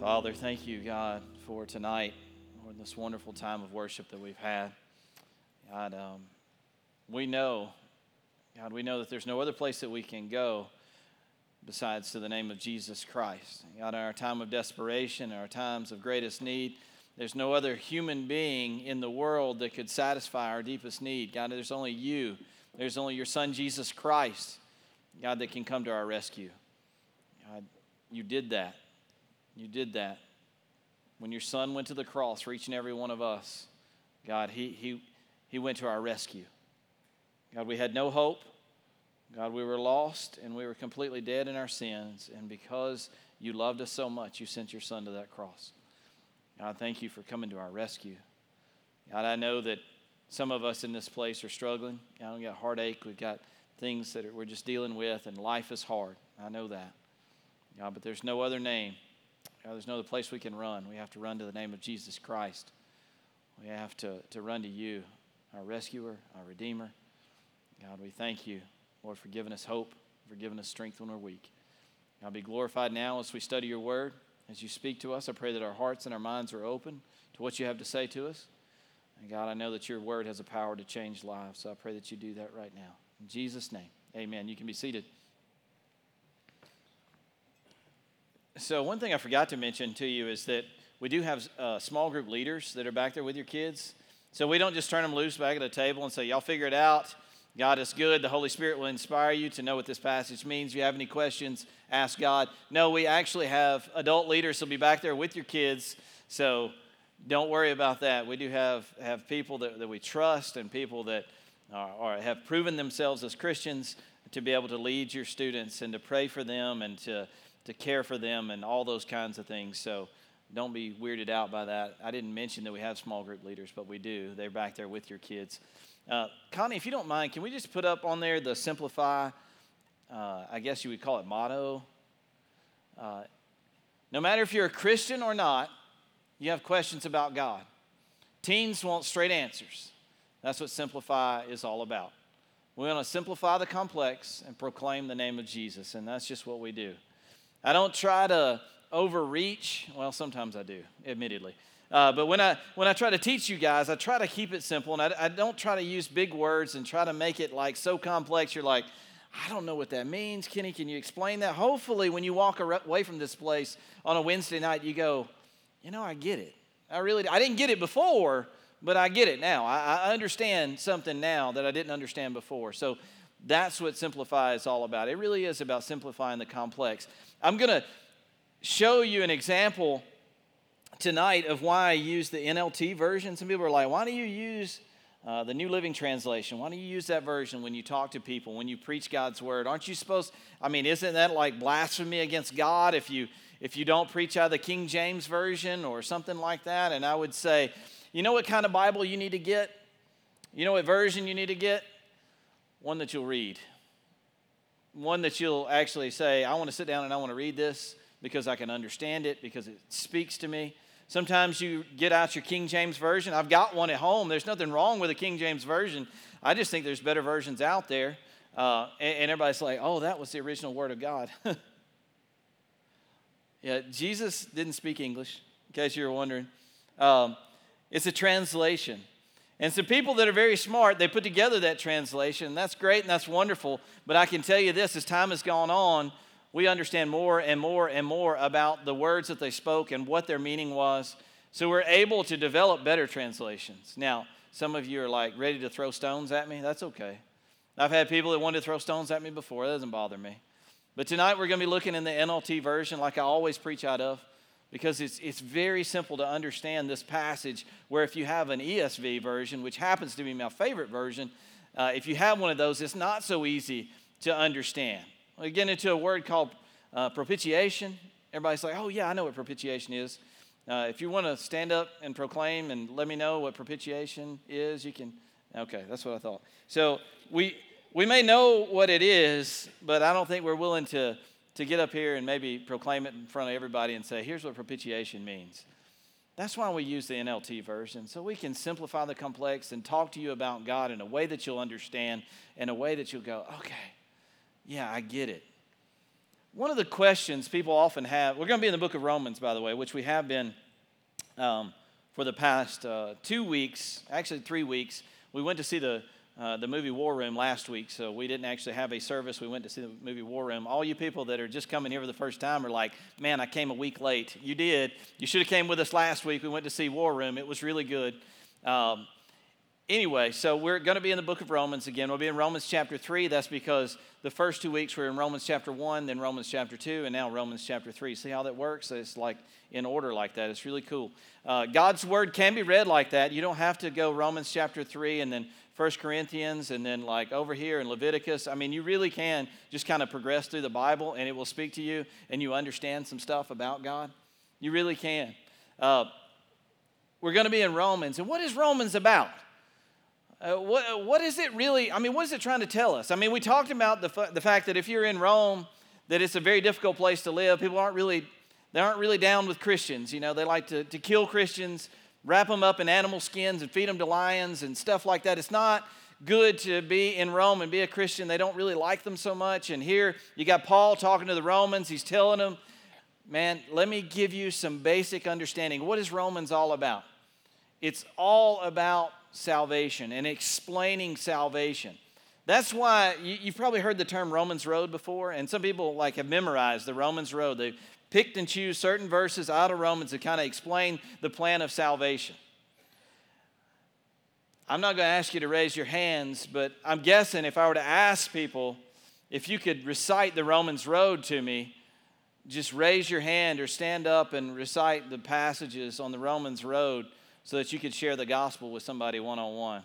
Father, thank you, God, for tonight, for this wonderful time of worship that we've had. God, um, we know, God, we know that there's no other place that we can go besides to the name of Jesus Christ. God, in our time of desperation, in our times of greatest need, there's no other human being in the world that could satisfy our deepest need. God, there's only you. There's only your Son, Jesus Christ, God, that can come to our rescue. God, you did that. You did that. When your son went to the cross for each and every one of us, God, he, he, he went to our rescue. God, we had no hope. God, we were lost and we were completely dead in our sins. And because you loved us so much, you sent your son to that cross. God, thank you for coming to our rescue. God, I know that some of us in this place are struggling. God, we got heartache. We've got things that we're just dealing with, and life is hard. I know that. God, but there's no other name God, there's no other place we can run. We have to run to the name of Jesus Christ. We have to, to run to you, our rescuer, our redeemer. God, we thank you, Lord, for giving us hope, for giving us strength when we're weak. God, be glorified now as we study your word. As you speak to us, I pray that our hearts and our minds are open to what you have to say to us. And God, I know that your word has a power to change lives, so I pray that you do that right now. In Jesus' name, amen. You can be seated. So, one thing I forgot to mention to you is that we do have uh, small group leaders that are back there with your kids. So, we don't just turn them loose back at the table and say, Y'all figure it out. God is good. The Holy Spirit will inspire you to know what this passage means. If you have any questions, ask God. No, we actually have adult leaders who'll be back there with your kids. So, don't worry about that. We do have, have people that, that we trust and people that are, are, have proven themselves as Christians to be able to lead your students and to pray for them and to to care for them and all those kinds of things. So don't be weirded out by that. I didn't mention that we have small group leaders, but we do. They're back there with your kids. Uh, Connie, if you don't mind, can we just put up on there the simplify, uh, I guess you would call it motto? Uh, no matter if you're a Christian or not, you have questions about God. Teens want straight answers. That's what Simplify is all about. We want to simplify the complex and proclaim the name of Jesus, and that's just what we do. I don't try to overreach. Well, sometimes I do, admittedly. Uh, but when I, when I try to teach you guys, I try to keep it simple and I, I don't try to use big words and try to make it like so complex. You're like, I don't know what that means. Kenny, can you explain that? Hopefully, when you walk away from this place on a Wednesday night, you go, you know, I get it. I really, I didn't get it before, but I get it now. I, I understand something now that I didn't understand before. So that's what Simplify is all about. It really is about simplifying the complex. I'm going to show you an example tonight of why I use the NLT version. Some people are like, why do you use uh, the New Living Translation? Why do you use that version when you talk to people, when you preach God's word? Aren't you supposed, I mean, isn't that like blasphemy against God if you if you don't preach out of the King James Version or something like that? And I would say, you know what kind of Bible you need to get? You know what version you need to get? One that you'll read one that you'll actually say, I want to sit down and I want to read this because I can understand it, because it speaks to me. Sometimes you get out your King James Version. I've got one at home. There's nothing wrong with a King James Version. I just think there's better versions out there. Uh, and, and everybody's like, oh, that was the original Word of God. yeah, Jesus didn't speak English, in case you were wondering. Um, it's a translation. And some people that are very smart, they put together that translation. That's great and that's wonderful. But I can tell you this as time has gone on, we understand more and more and more about the words that they spoke and what their meaning was. So we're able to develop better translations. Now, some of you are like ready to throw stones at me. That's okay. I've had people that wanted to throw stones at me before. That doesn't bother me. But tonight we're going to be looking in the NLT version, like I always preach out of because it's, it's very simple to understand this passage. Where if you have an ESV version, which happens to be my favorite version, uh, if you have one of those, it's not so easy to understand. We get into a word called uh, propitiation. Everybody's like, oh, yeah, I know what propitiation is. Uh, if you want to stand up and proclaim and let me know what propitiation is, you can. Okay, that's what I thought. So we, we may know what it is, but I don't think we're willing to to get up here and maybe proclaim it in front of everybody and say, here's what propitiation means. That's why we use the NLT version, so we can simplify the complex and talk to you about God in a way that you'll understand, in a way that you'll go, okay, yeah, I get it. one of the questions people often have, we're going to be in the book of Romans, by the way, which we have been um, for the past uh, two weeks, actually three weeks. We went to see the, uh, the movie War Room last week, so we didn't actually have a service. We went to see the movie War Room. All you people that are just coming here for the first time are like, man, I came a week late. You did. You should have came with us last week. We went to see War Room. It was really good. Um, anyway, so we're going to be in the book of Romans again. We'll be in Romans chapter 3. That's because the first two weeks we're in Romans chapter 1, then Romans chapter 2, and now Romans chapter 3. See how that works? It's like in order like that. It's really cool. Uh, God's word can be read like that. You don't have to go Romans chapter 3 and then 1 Corinthians and then like over here in Leviticus. I mean, you really can just kind of progress through the Bible and it will speak to you and you understand some stuff about God. You really can. Uh, we're going to be in Romans. And what is Romans about? Uh, what, what is it really? I mean, what is it trying to tell us? I mean, we talked about the, the fact that if you're in Rome, that it's a very difficult place to live. People aren't really, they aren't really down with Christians. You know, they like to, to kill Christians, wrap them up in animal skins and feed them to lions and stuff like that. It's not good to be in Rome and be a Christian. They don't really like them so much. And here you got Paul talking to the Romans. He's telling them, man, let me give you some basic understanding. What is Romans all about? It's all about salvation and explaining salvation. That's why you, have probably heard the term Romans Road before, and some people like have memorized the Romans Road. They picked and choose certain verses out of Romans to kind of explain the plan of salvation. I'm not going to ask you to raise your hands, but I'm guessing if I were to ask people if you could recite the Romans Road to me, just raise your hand or stand up and recite the passages on the Romans Road so that you could share the gospel with somebody one on one.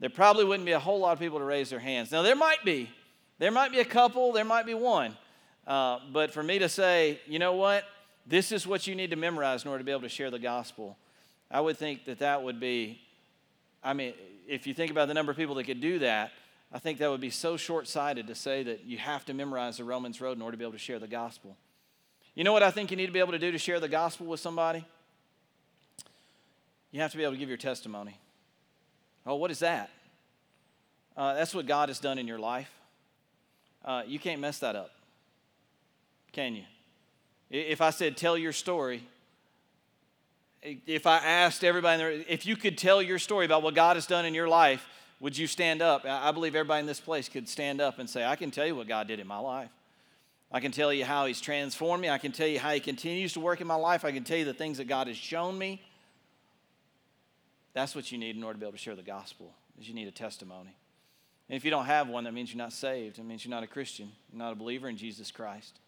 There probably wouldn't be a whole lot of people to raise their hands. Now, there might be. There might be a couple, there might be one. Uh, but for me to say, you know what, this is what you need to memorize in order to be able to share the gospel, I would think that that would be, I mean, if you think about the number of people that could do that, I think that would be so short sighted to say that you have to memorize the Romans Road in order to be able to share the gospel. You know what I think you need to be able to do to share the gospel with somebody? You have to be able to give your testimony. Oh, what is that? Uh, that's what God has done in your life. Uh, you can't mess that up, can you? If I said, tell your story, if I asked everybody, in there, if you could tell your story about what God has done in your life, would you stand up? I believe everybody in this place could stand up and say, I can tell you what God did in my life. I can tell you how He's transformed me. I can tell you how He continues to work in my life. I can tell you the things that God has shown me. That's what you need in order to be able to share the gospel, is you need a testimony. And if you don't have one, that means you're not saved. It means you're not a Christian. You're not a believer in Jesus Christ.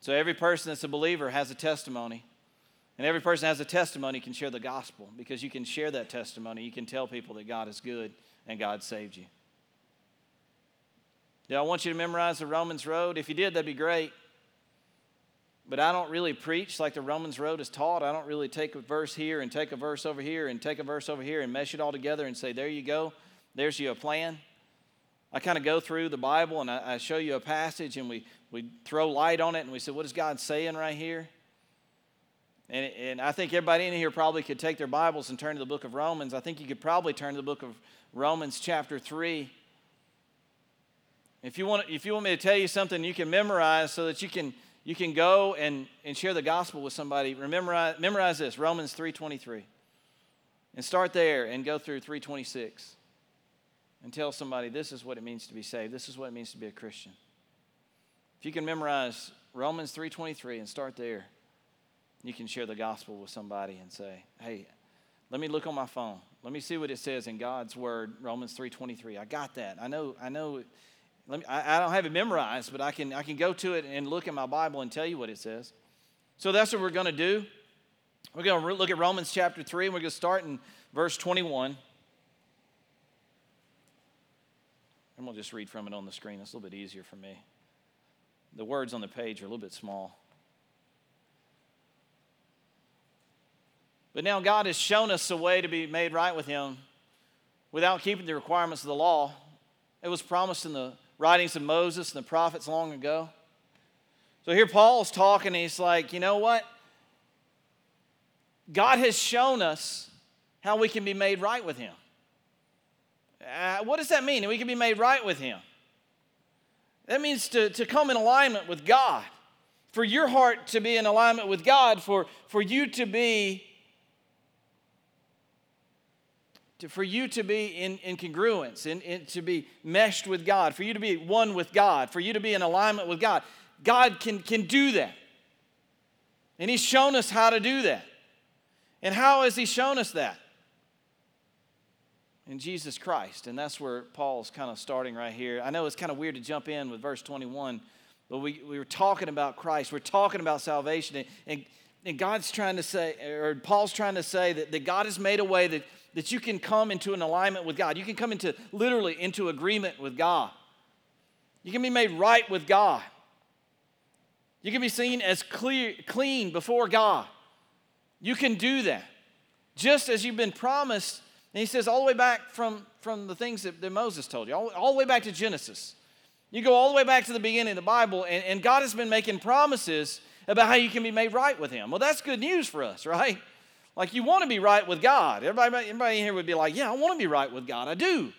So every person that's a believer has a testimony. And every person has a testimony can share the gospel because you can share that testimony. You can tell people that God is good and God saved you. Do I want you to memorize the Romans Road? If you did, that'd be great. But I don't really preach like the Romans Road is taught. I don't really take a verse here and take a verse over here and take a verse over here and mesh it all together and say, there you go, there's you a plan. I kind of go through the Bible and I, I show you a passage and we, we throw light on it and we say, what is God saying right here? And, and I think everybody in here probably could take their Bibles and turn to the book of Romans. I think you could probably turn to the book of Romans, chapter 3. If you want, if you want me to tell you something you can memorize so that you can you can go and, and share the gospel with somebody. Remember, memorize this, Romans 3.23. And start there and go through 326 and tell somebody this is what it means to be saved. This is what it means to be a Christian. If you can memorize Romans 3.23 and start there, you can share the gospel with somebody and say, hey, let me look on my phone. Let me see what it says in God's word, Romans 3.23. I got that. I know, I know me, I, I don't have it memorized, but I can, I can go to it and look in my Bible and tell you what it says. So that's what we're going to do. We're going to look at Romans chapter 3, and we're going to start in verse 21. And we'll just read from it on the screen. It's a little bit easier for me. The words on the page are a little bit small. But now God has shown us a way to be made right with Him without keeping the requirements of the law. It was promised in the writings of Moses and the prophets long ago. So here Paul's talking, he's like, you know what? God has shown us how we can be made right with Him. Uh, what does that mean? We can be made right with Him. That means to, to come in alignment with God. For your heart to be in alignment with God, for, for you to be to, for you to be in, in congruence, in, in, to be meshed with God, for you to be one with God, for you to be in alignment with God. God can, can do that. And He's shown us how to do that. And how has He shown us that? In Jesus Christ. And that's where Paul's kind of starting right here. I know it's kind of weird to jump in with verse 21, but we, we were talking about Christ. We're talking about salvation. And, and, and God's trying to say, or Paul's trying to say that, that God has made a way that, that you can come into an alignment with God. You can come into literally into agreement with God. You can be made right with God. You can be seen as clear, clean before God. You can do that. Just as you've been promised, and he says all the way back from, from the things that, that Moses told you, all, all the way back to Genesis. You go all the way back to the beginning of the Bible, and, and God has been making promises about how you can be made right with Him. Well, that's good news for us, right? Like you want to be right with God. Everybody, everybody here would be like, Yeah, I want to be right with God. I do. And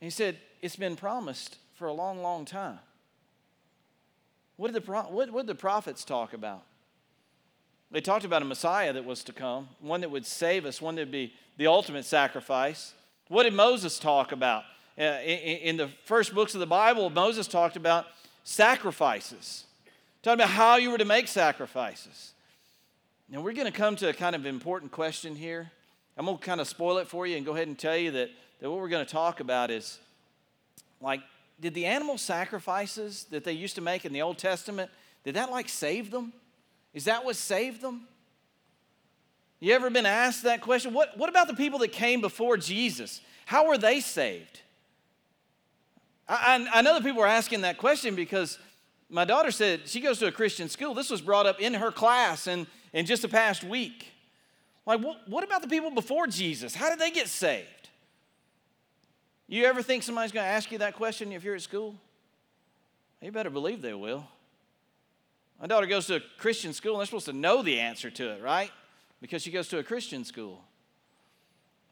he said, It's been promised for a long, long time. What did the, what, what did the prophets talk about? They talked about a Messiah that was to come, one that would save us, one that would be the ultimate sacrifice. What did Moses talk about? Uh, in, in the first books of the Bible, Moses talked about sacrifices, talking about how you were to make sacrifices. Now, we're going to come to a kind of important question here. I'm going to kind of spoil it for you and go ahead and tell you that, that what we're going to talk about is like did the animal sacrifices that they used to make in the Old Testament, did that like save them? Is that what saved them? You ever been asked that question? What, what about the people that came before Jesus? How were they saved? I, I, I know that people are asking that question because my daughter said she goes to a Christian school. This was brought up in her class in, in just the past week. Like, what, what about the people before Jesus? How did they get saved? You ever think somebody's going to ask you that question if you're at school? You better believe they will. My daughter goes to a Christian school, and they're supposed to know the answer to it, right? Because she goes to a Christian school.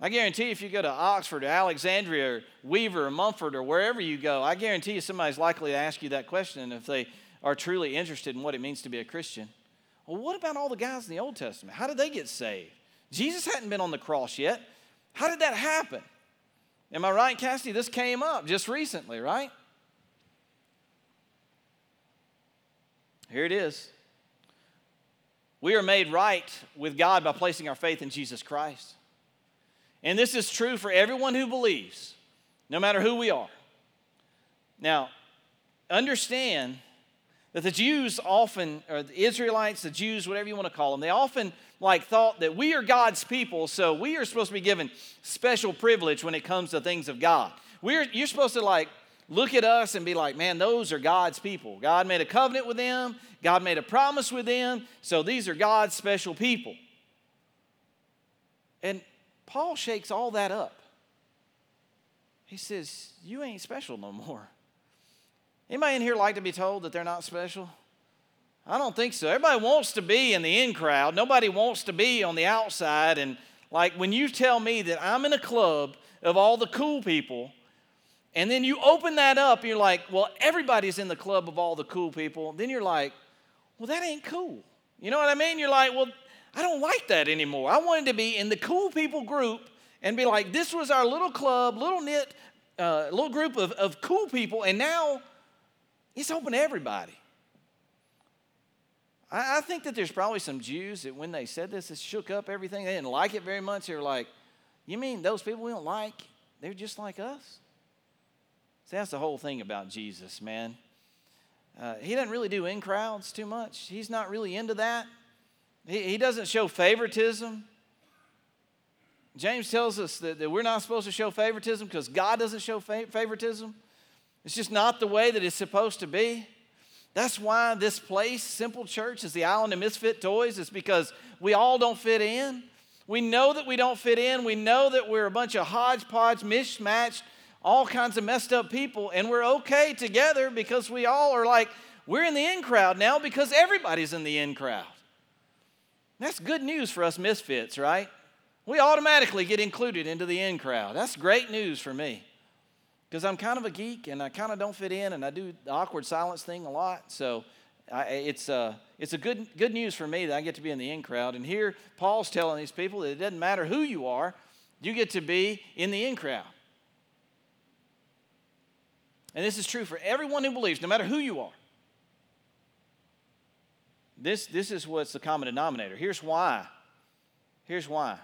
I guarantee if you go to Oxford or Alexandria or Weaver or Munford or wherever you go, I guarantee you somebody's likely to ask you that question if they are truly interested in what it means to be a Christian. Well, what about all the guys in the Old Testament? How did they get saved? Jesus hadn't been on the cross yet. How did that happen? Am I right, Cassidy? This came up just recently, right? Here it is. We are made right with God by placing our faith in Jesus Christ. And this is true for everyone who believes, no matter who we are. Now, understand that the Jews often, or the Israelites, the Jews, whatever you want to call them, they often like thought that we are God's people, so we are supposed to be given special privilege when it comes to things of God. We're, you're supposed to like look at us and be like, man, those are God's people. God made a covenant with them, God made a promise with them, so these are God's special people. And Paul shakes all that up. He says, You ain't special no more. Anybody in here like to be told that they're not special? I don't think so. Everybody wants to be in the in crowd. Nobody wants to be on the outside. And like when you tell me that I'm in a club of all the cool people, and then you open that up, and you're like, well, everybody's in the club of all the cool people. Then you're like, well, that ain't cool. You know what I mean? You're like, well, I don't like that anymore. I wanted to be in the cool people group and be like, this was our little club, little knit, uh, little group of, of cool people, and now it's open to everybody. I, I think that there's probably some Jews that when they said this, it shook up everything. They didn't like it very much. They were like, You mean those people we don't like, they're just like us? See, that's the whole thing about Jesus, man. Uh, he doesn't really do in crowds too much. He's not really into that. He, he doesn't show favoritism. James tells us that, that we're not supposed to show favoritism because God doesn't show fa- favoritism. It's just not the way that it's supposed to be. That's why this place, Simple Church, is the island of misfit toys. It's because we all don't fit in. We know that we don't fit in. We know that we're a bunch of hodgepodge, mismatched, all kinds of messed up people, and we're okay together because we all are like, we're in the in crowd now because everybody's in the in crowd. That's good news for us misfits, right? We automatically get included into the in crowd. That's great news for me. because I'm kind of a geek and I kind of don't fit in and I do the awkward silence thing a lot. So I, it's, uh, it's a good, good news for me that I get to be in the in crowd. And here Paul's telling these people that it doesn't matter who you are, you get to be in the in crowd. And this is true for everyone who believes, no matter who you are. This, this is what's the common denominator. Here's why. Here's why.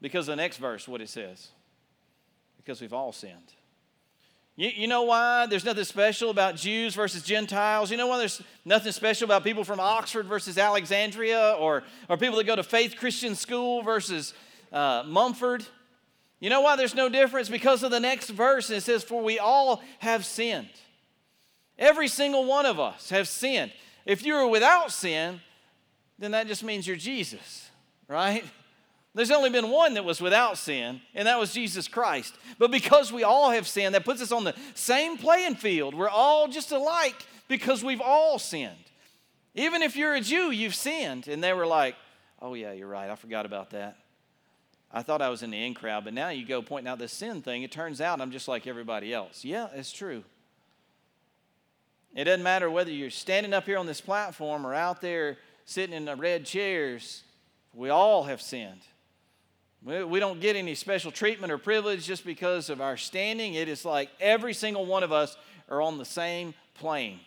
Because the next verse, what it says. Because we've all sinned. You, you know why there's nothing special about Jews versus Gentiles? You know why there's nothing special about people from Oxford versus Alexandria or, or people that go to Faith Christian School versus uh, Munford? You know why there's no difference? Because of the next verse, it says, For we all have sinned. Every single one of us have sinned. If you are without sin, then that just means you're Jesus, right? There's only been one that was without sin, and that was Jesus Christ. But because we all have sinned, that puts us on the same playing field. We're all just alike because we've all sinned. Even if you're a Jew, you've sinned. And they were like, oh, yeah, you're right. I forgot about that. I thought I was in the in crowd, but now you go pointing out the sin thing. It turns out I'm just like everybody else. Yeah, it's true. It doesn't matter whether you're standing up here on this platform or out there sitting in the red chairs, we all have sinned. We don't get any special treatment or privilege just because of our standing. It is like every single one of us are on the same plane.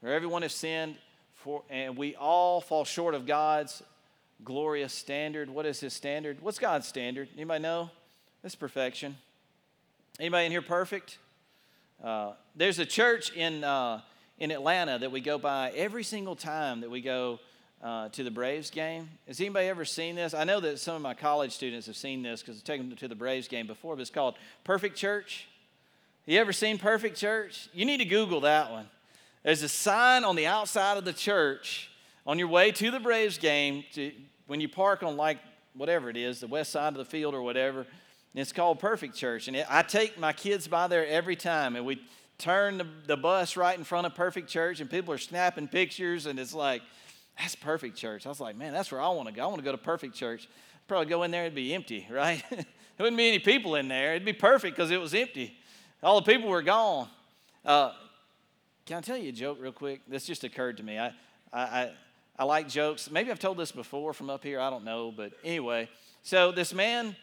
For everyone has sinned, for, and we all fall short of God's glorious standard. What is his standard? What's God's standard? Anybody know? It's perfection. Anybody in here perfect? Uh, there's a church in, uh, in Atlanta that we go by every single time that we go uh, to the Braves game. Has anybody ever seen this? I know that some of my college students have seen this because I've taken them to the Braves game before, but it's called Perfect Church. You ever seen Perfect Church? You need to Google that one. There's a sign on the outside of the church on your way to the Braves game to, when you park on like whatever it is, the west side of the field or whatever. and it's called Perfect Church. And it, I take my kids by there every time, and we turn the, the bus right in front of Perfect Church, and people are snapping pictures, and it's like, that's Perfect Church. I was like, man, that's where I want to go. I want to go to Perfect Church. I'd probably go in there, it'd be empty, right? there wouldn't be any people in there. It'd be perfect because it was empty. All the people were gone. Uh, can I tell you a joke real quick? This just occurred to me. I, I, I, I like jokes. Maybe I've told this before from up here. I don't know. But anyway, so this man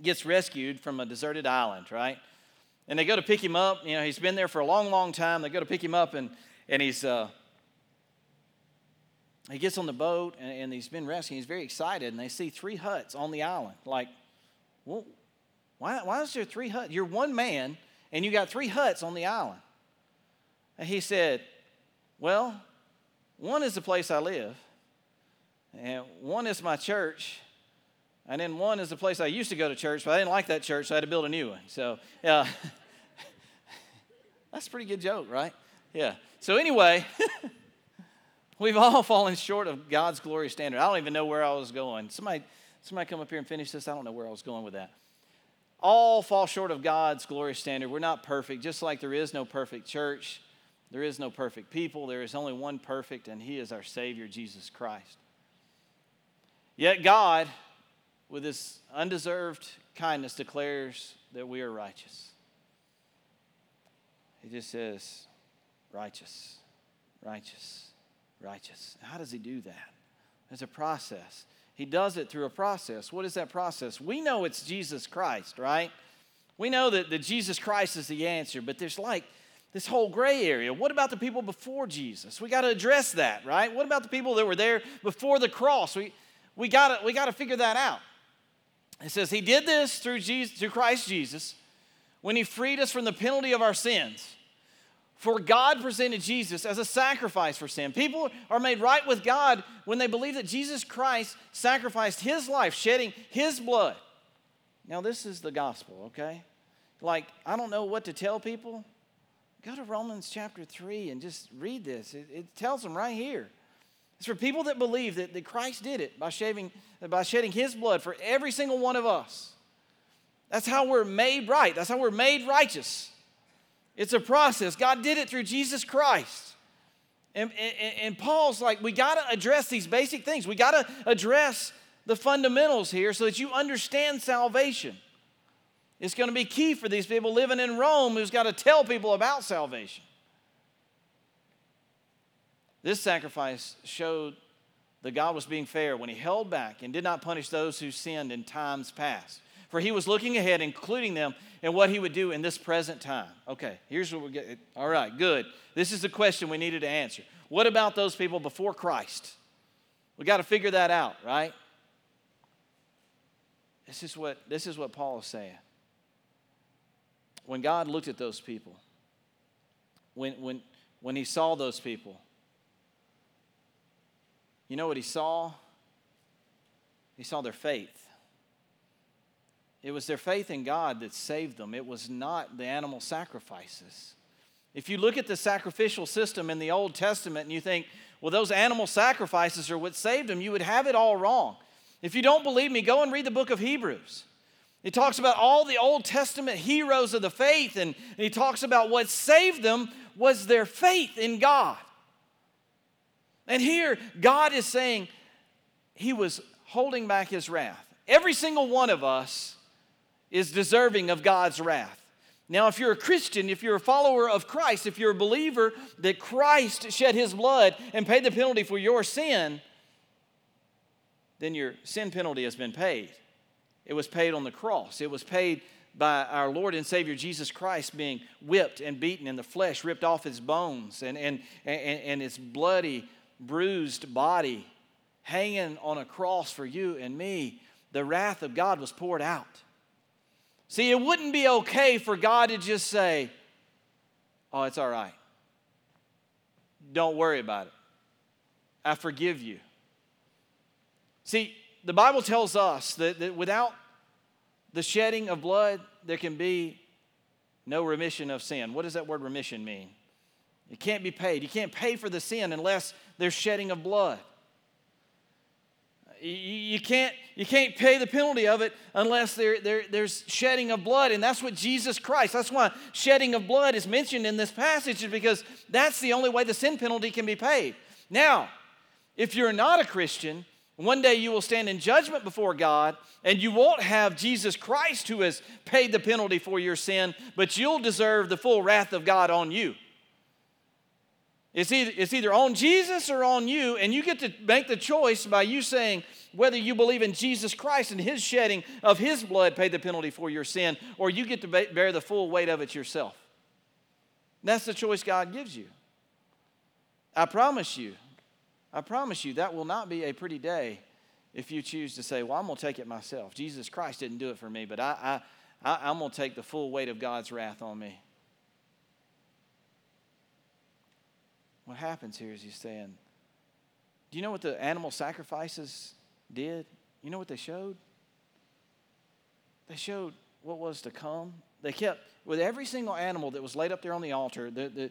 gets rescued from a deserted island, right? And they go to pick him up. You know, he's been there for a long, long time. They go to pick him up, and, and he's, uh, he gets on the boat and, and, he's been rescued. He's very excited, and they see three huts on the island. Like, well, why, why is there three huts? You're one man, and you got three huts on the island. And he said, Well, one is the place I live, and one is my church, and then one is the place I used to go to church, but I didn't like that church, so I had to build a new one. So, uh, that's a pretty good joke, right? Yeah. So, anyway. We've all fallen short of God's glorious standard. I don't even know where I was going. Somebody, somebody come up here and finish this. I don't know where I was going with that. All fall short of God's glorious standard. We're not perfect, just like there is no perfect church. There is no perfect people. There is only one perfect, and He is our Savior, Jesus Christ. Yet God, with His undeserved kindness, declares that we are righteous. He just says, righteous, righteous righteous. How does he do that? There's a process. He does it through a process. What is that process? We know it's Jesus Christ, right? We know that, that Jesus Christ is the answer, but there's like this whole gray area. What about the people before Jesus? We got to address that, right? What about the people that were there before the cross? We, we got we to figure that out. It says he did this through, Jesus, through Christ Jesus when he freed us from the penalty of our sins. For God presented Jesus as a sacrifice for sin. People are made right with God when they believe that Jesus Christ sacrificed his life, shedding his blood. Now, this is the gospel, okay? Like, I don't know what to tell people. Go to Romans chapter 3 and just read this. It, it tells them right here. It's for people that believe that, that Christ did it by, shaving, by shedding his blood for every single one of us. That's how we're made right, that's how we're made righteous. It's a process. God did it through Jesus Christ. And, and, and Paul's like, we got to address these basic things. We got to address the fundamentals here so that you understand salvation. It's going to be key for these people living in Rome who's got to tell people about salvation. This sacrifice showed that God was being fair when he held back and did not punish those who sinned in times past. For he was looking ahead, including them in what he would do in this present time. Okay, here's what we get. All right, good. This is the question we needed to answer. What about those people before Christ? We got to figure that out, right? This is what this is what Paul is saying. When God looked at those people, when when when he saw those people, you know what he saw? He saw their faith. It was their faith in God that saved them. It was not the animal sacrifices. If you look at the sacrificial system in the Old Testament and you think, well, those animal sacrifices are what saved them, you would have it all wrong. If you don't believe me, go and read the book of Hebrews. He talks about all the Old Testament heroes of the faith, and, and he talks about what saved them was their faith in God. And here, God is saying he was holding back his wrath. Every single one of us is deserving of God's wrath. Now, if you're a Christian, if you're a follower of Christ, if you're a believer that Christ shed his blood and paid the penalty for your sin, then your sin penalty has been paid. It was paid on the cross. It was paid by our Lord and Savior Jesus Christ being whipped and beaten in the flesh, ripped off his bones, and, and, and, and his bloody, bruised body hanging on a cross for you and me. The wrath of God was poured out. See, it wouldn't be okay for God to just say, Oh, it's all right. Don't worry about it. I forgive you. See, the Bible tells us that, that without the shedding of blood, there can be no remission of sin. What does that word remission mean? It can't be paid. You can't pay for the sin unless there's shedding of blood. You can't, you can't pay the penalty of it unless there, there, there's shedding of blood. And that's what Jesus Christ, that's why shedding of blood is mentioned in this passage, is because that's the only way the sin penalty can be paid. Now, if you're not a Christian, one day you will stand in judgment before God, and you won't have Jesus Christ who has paid the penalty for your sin, but you'll deserve the full wrath of God on you. It's either, it's either on Jesus or on you, and you get to make the choice by you saying whether you believe in Jesus Christ and His shedding of His blood paid the penalty for your sin, or you get to bear the full weight of it yourself. That's the choice God gives you. I promise you, I promise you, that will not be a pretty day if you choose to say, Well, I'm going to take it myself. Jesus Christ didn't do it for me, but I, I, I, I'm going to take the full weight of God's wrath on me. What happens here is he's saying, Do you know what the animal sacrifices did? You know what they showed? They showed what was to come. They kept, with every single animal that was laid up there on the altar, the, the,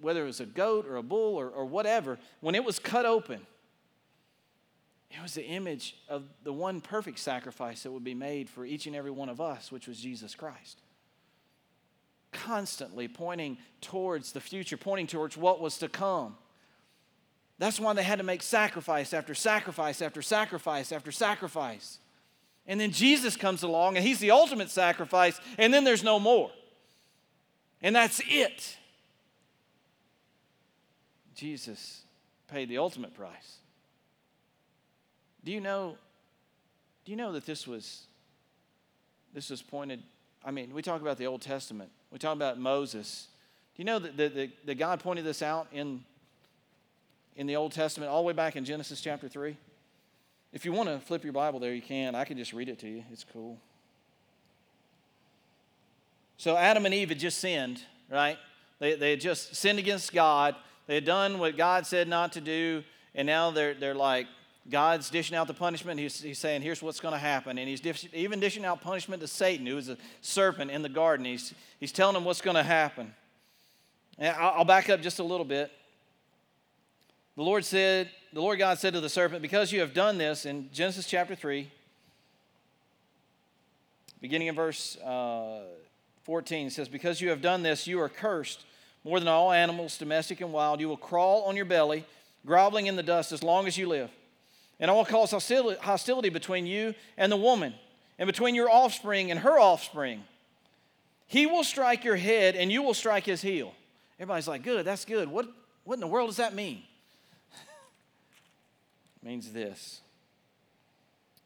whether it was a goat or a bull or, or whatever, when it was cut open, it was the image of the one perfect sacrifice that would be made for each and every one of us, which was Jesus Christ constantly pointing towards the future, pointing towards what was to come. That's why they had to make sacrifice after sacrifice after sacrifice after sacrifice. And then Jesus comes along and he's the ultimate sacrifice, and then there's no more. And that's it. Jesus paid the ultimate price. Do you know do you know that this was this was pointed I mean, we talk about the Old Testament. We talk about Moses. Do you know that, that, that God pointed this out in, in the Old Testament, all the way back in Genesis chapter 3? If you want to flip your Bible there, you can. I can just read it to you. It's cool. So Adam and Eve had just sinned, right? They, they had just sinned against God. They had done what God said not to do, and now they're, they're like, God's dishing out the punishment. He's, he's saying, here's what's going to happen. And he's dish, even dishing out punishment to Satan, who is a serpent in the garden. He's, he's telling him what's going to happen. And I'll, I'll back up just a little bit. The Lord said, the Lord God said to the serpent, Because you have done this, in Genesis chapter 3, beginning in verse uh, 14, it says, Because you have done this, you are cursed more than all animals, domestic and wild. You will crawl on your belly, groveling in the dust as long as you live. And I will cause hostility between you and the woman, and between your offspring and her offspring. He will strike your head, and you will strike his heel. Everybody's like, Good, that's good. What, what in the world does that mean? it means this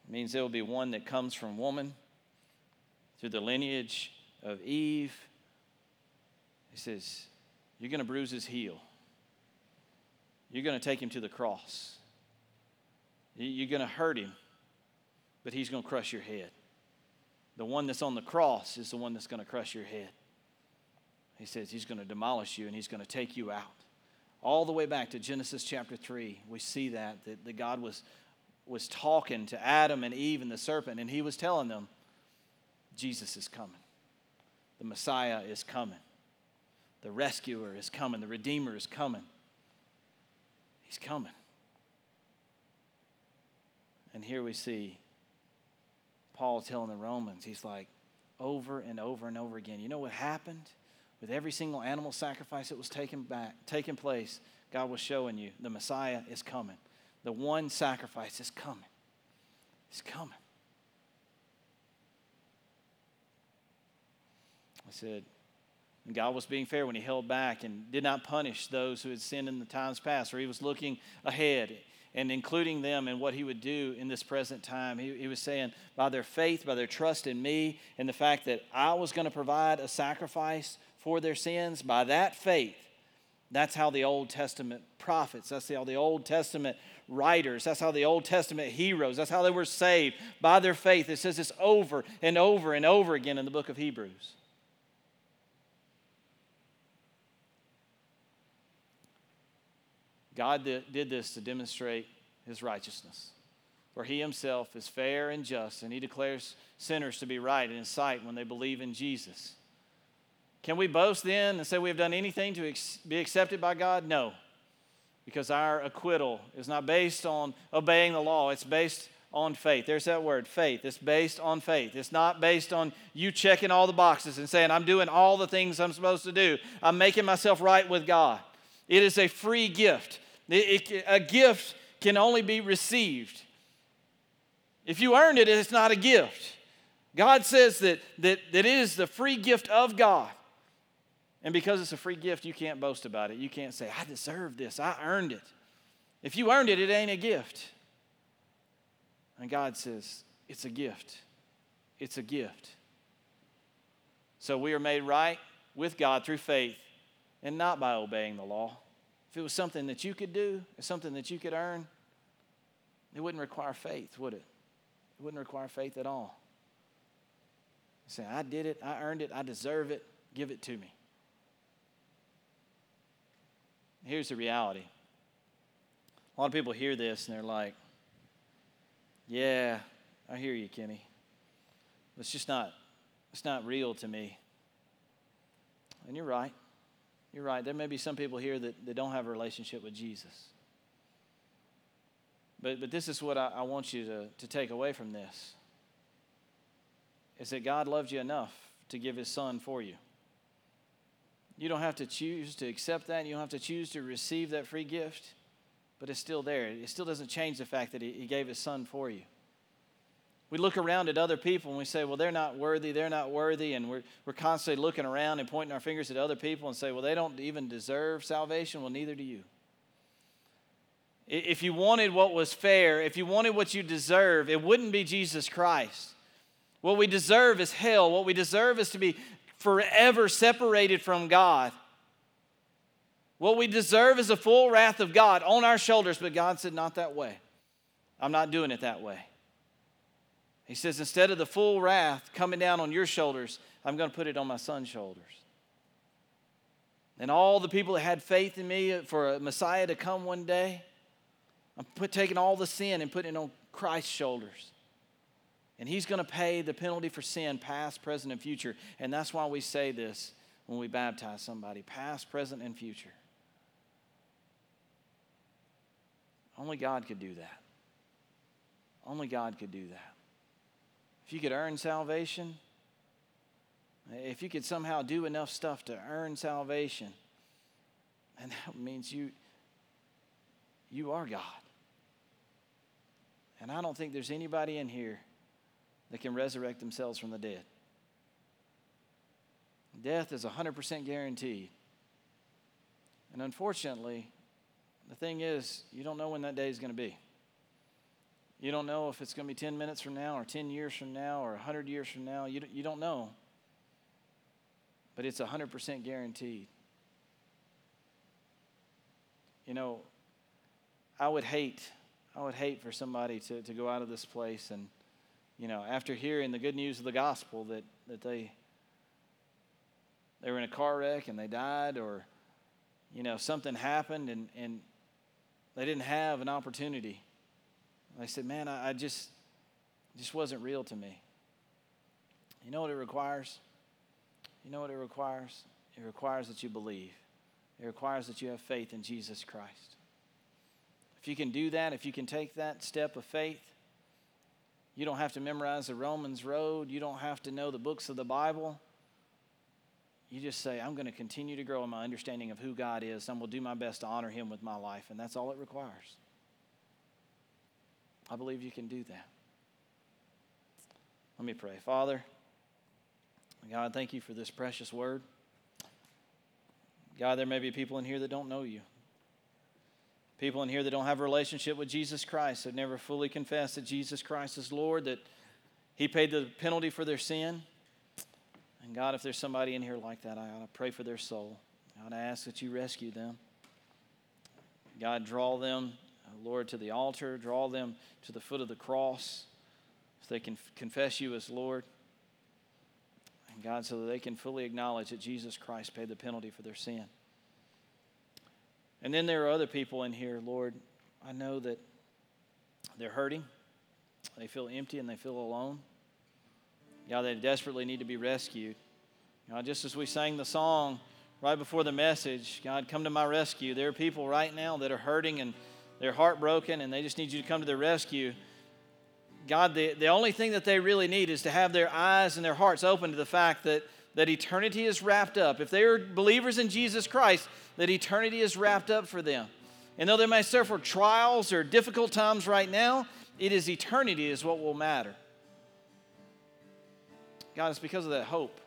it means there will be one that comes from woman through the lineage of Eve. He says, You're going to bruise his heel. You're going to take him to the cross. You're going to hurt him, but he's going to crush your head. The one that's on the cross is the one that's going to crush your head. He says he's going to demolish you and he's going to take you out. All the way back to Genesis chapter 3, we see that, that, that God was, was talking to Adam and Eve and the serpent, and he was telling them, Jesus is coming. The Messiah is coming. The rescuer is coming. The Redeemer is coming. He's coming. And here we see Paul telling the Romans, he's like, over and over and over again. You know what happened with every single animal sacrifice that was taken back, taking place? God was showing you the Messiah is coming. The one sacrifice is coming. He's coming. I said, God was being fair when he held back and did not punish those who had sinned in the times past, or he was looking ahead and including them in what he would do in this present time. He, he was saying, by their faith, by their trust in me, and the fact that I was going to provide a sacrifice for their sins, by that faith, that's how the Old Testament prophets, that's how the Old Testament writers, that's how the Old Testament heroes, that's how they were saved by their faith. It says this over and over and over again in the book of Hebrews. God did this to demonstrate his righteousness, for he himself is fair and just, and he declares sinners to be right in his sight when they believe in Jesus. Can we boast then and say we have done anything to be accepted by God? No, because our acquittal is not based on obeying the law, it's based on faith. There's that word, faith. It's based on faith. It's not based on you checking all the boxes and saying, I'm doing all the things I'm supposed to do. I'm making myself right with God. It is a free gift. It, it, a gift can only be received. If you earned it, it's not a gift. God says that, that, that it is the free gift of God. And because it's a free gift, you can't boast about it. You can't say, I deserve this, I earned it. If you earned it, it ain't a gift. And God says, it's a gift. It's a gift. So we are made right with God through faith and not by obeying the law. If it was something that you could do, something that you could earn, it wouldn't require faith, would it? It wouldn't require faith at all. Say, I did it, I earned it, I deserve it, give it to me. Here's the reality. A lot of people hear this and they're like, Yeah, I hear you, Kenny. It's just not, it's not real to me. And you're right. You're right. There may be some people here that, that don't have a relationship with Jesus. But, but this is what I, I want you to, to take away from this is that God loves you enough to give his son for you. You don't have to choose to accept that. You don't have to choose to receive that free gift, but it's still there. It still doesn't change the fact that he, he gave his son for you. We look around at other people and we say, well, they're not worthy, they're not worthy, and we're, we're constantly looking around and pointing our fingers at other people and say, well, they don't even deserve salvation. Well, neither do you. If you wanted what was fair, if you wanted what you deserve, it wouldn't be Jesus Christ. What we deserve is hell. What we deserve is to be forever separated from God. What we deserve is the full wrath of God on our shoulders, but God said, Not that way. I'm not doing it that way. He says, instead of the full wrath coming down on your shoulders, I'm going to put it on my son's shoulders. And all the people that had faith in me for a Messiah to come one day, I'm put, taking all the sin and putting it on Christ's shoulders. And he's going to pay the penalty for sin, past, present, and future. And that's why we say this when we baptize somebody past, present, and future. Only God could do that. Only God could do that if you could earn salvation, if you could somehow do enough stuff to earn salvation, and that means you you are God. And I don't think there's anybody in here that can resurrect themselves from the dead. Death is 100% guaranteed. And unfortunately, the thing is, you don't know when that day is going to be. You don't know if it's going to be 10 minutes from now, or 10 years from now, or 100 years from now. You, you don't know. But it's 100% guaranteed. You know, I would hate, I would hate for somebody to, to go out of this place and, you know, after hearing the good news of the gospel that, that they, they were in a car wreck and they died, or, you know, something happened and, and they didn't have an opportunity. They said, man, I, I just, just wasn't real to me. You know what it requires? You know what it requires? It requires that you believe. It requires that you have faith in Jesus Christ. If you can do that, if you can take that step of faith, you don't have to memorize the Romans Road. You don't have to know the books of the Bible. You just say, I'm going to continue to grow in my understanding of who God is. and will do my best to honor Him with my life. And that's all it requires. I believe you can do that. Let me pray. Father, God, thank you for this precious word. God, there may be people in here that don't know you. People in here that don't have a relationship with Jesus Christ, have never fully confessed that Jesus Christ is Lord, that He paid the penalty for their sin. And God, if there's somebody in here like that, I ought to pray for their soul. God, I ask that you rescue them. God, draw them, Lord, to the altar, draw them to the foot of the cross so they can confess you as Lord. And God, so that they can fully acknowledge that Jesus Christ paid the penalty for their sin. And then there are other people in here, Lord. I know that they're hurting, they feel empty, and they feel alone. God, they desperately need to be rescued. God, just as we sang the song right before the message, God, come to my rescue. There are people right now that are hurting and they're heartbroken and they just need you to come to their rescue. God, the, the only thing that they really need is to have their eyes and their hearts open to the fact that, that eternity is wrapped up. If they are believers in Jesus Christ, that eternity is wrapped up for them. And though they may suffer trials or difficult times right now, it is eternity is what will matter. God, it's because of that hope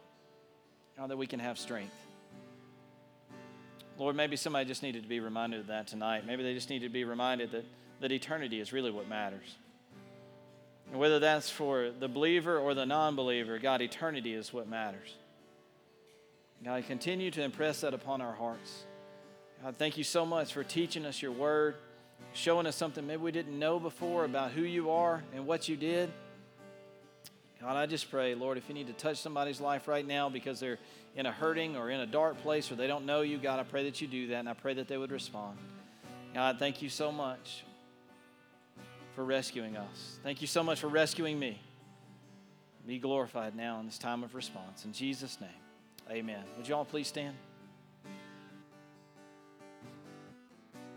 God, that we can have strength. Lord, maybe somebody just needed to be reminded of that tonight. Maybe they just need to be reminded that, that eternity is really what matters. And whether that's for the believer or the non believer, God, eternity is what matters. God, continue to impress that upon our hearts. God, thank you so much for teaching us your word, showing us something maybe we didn't know before about who you are and what you did. God, I just pray, Lord, if you need to touch somebody's life right now because they're in a hurting or in a dark place or they don't know you, God, I pray that you do that and I pray that they would respond. God, thank you so much for rescuing us. Thank you so much for rescuing me. Be glorified now in this time of response. In Jesus' name, amen. Would you all please stand?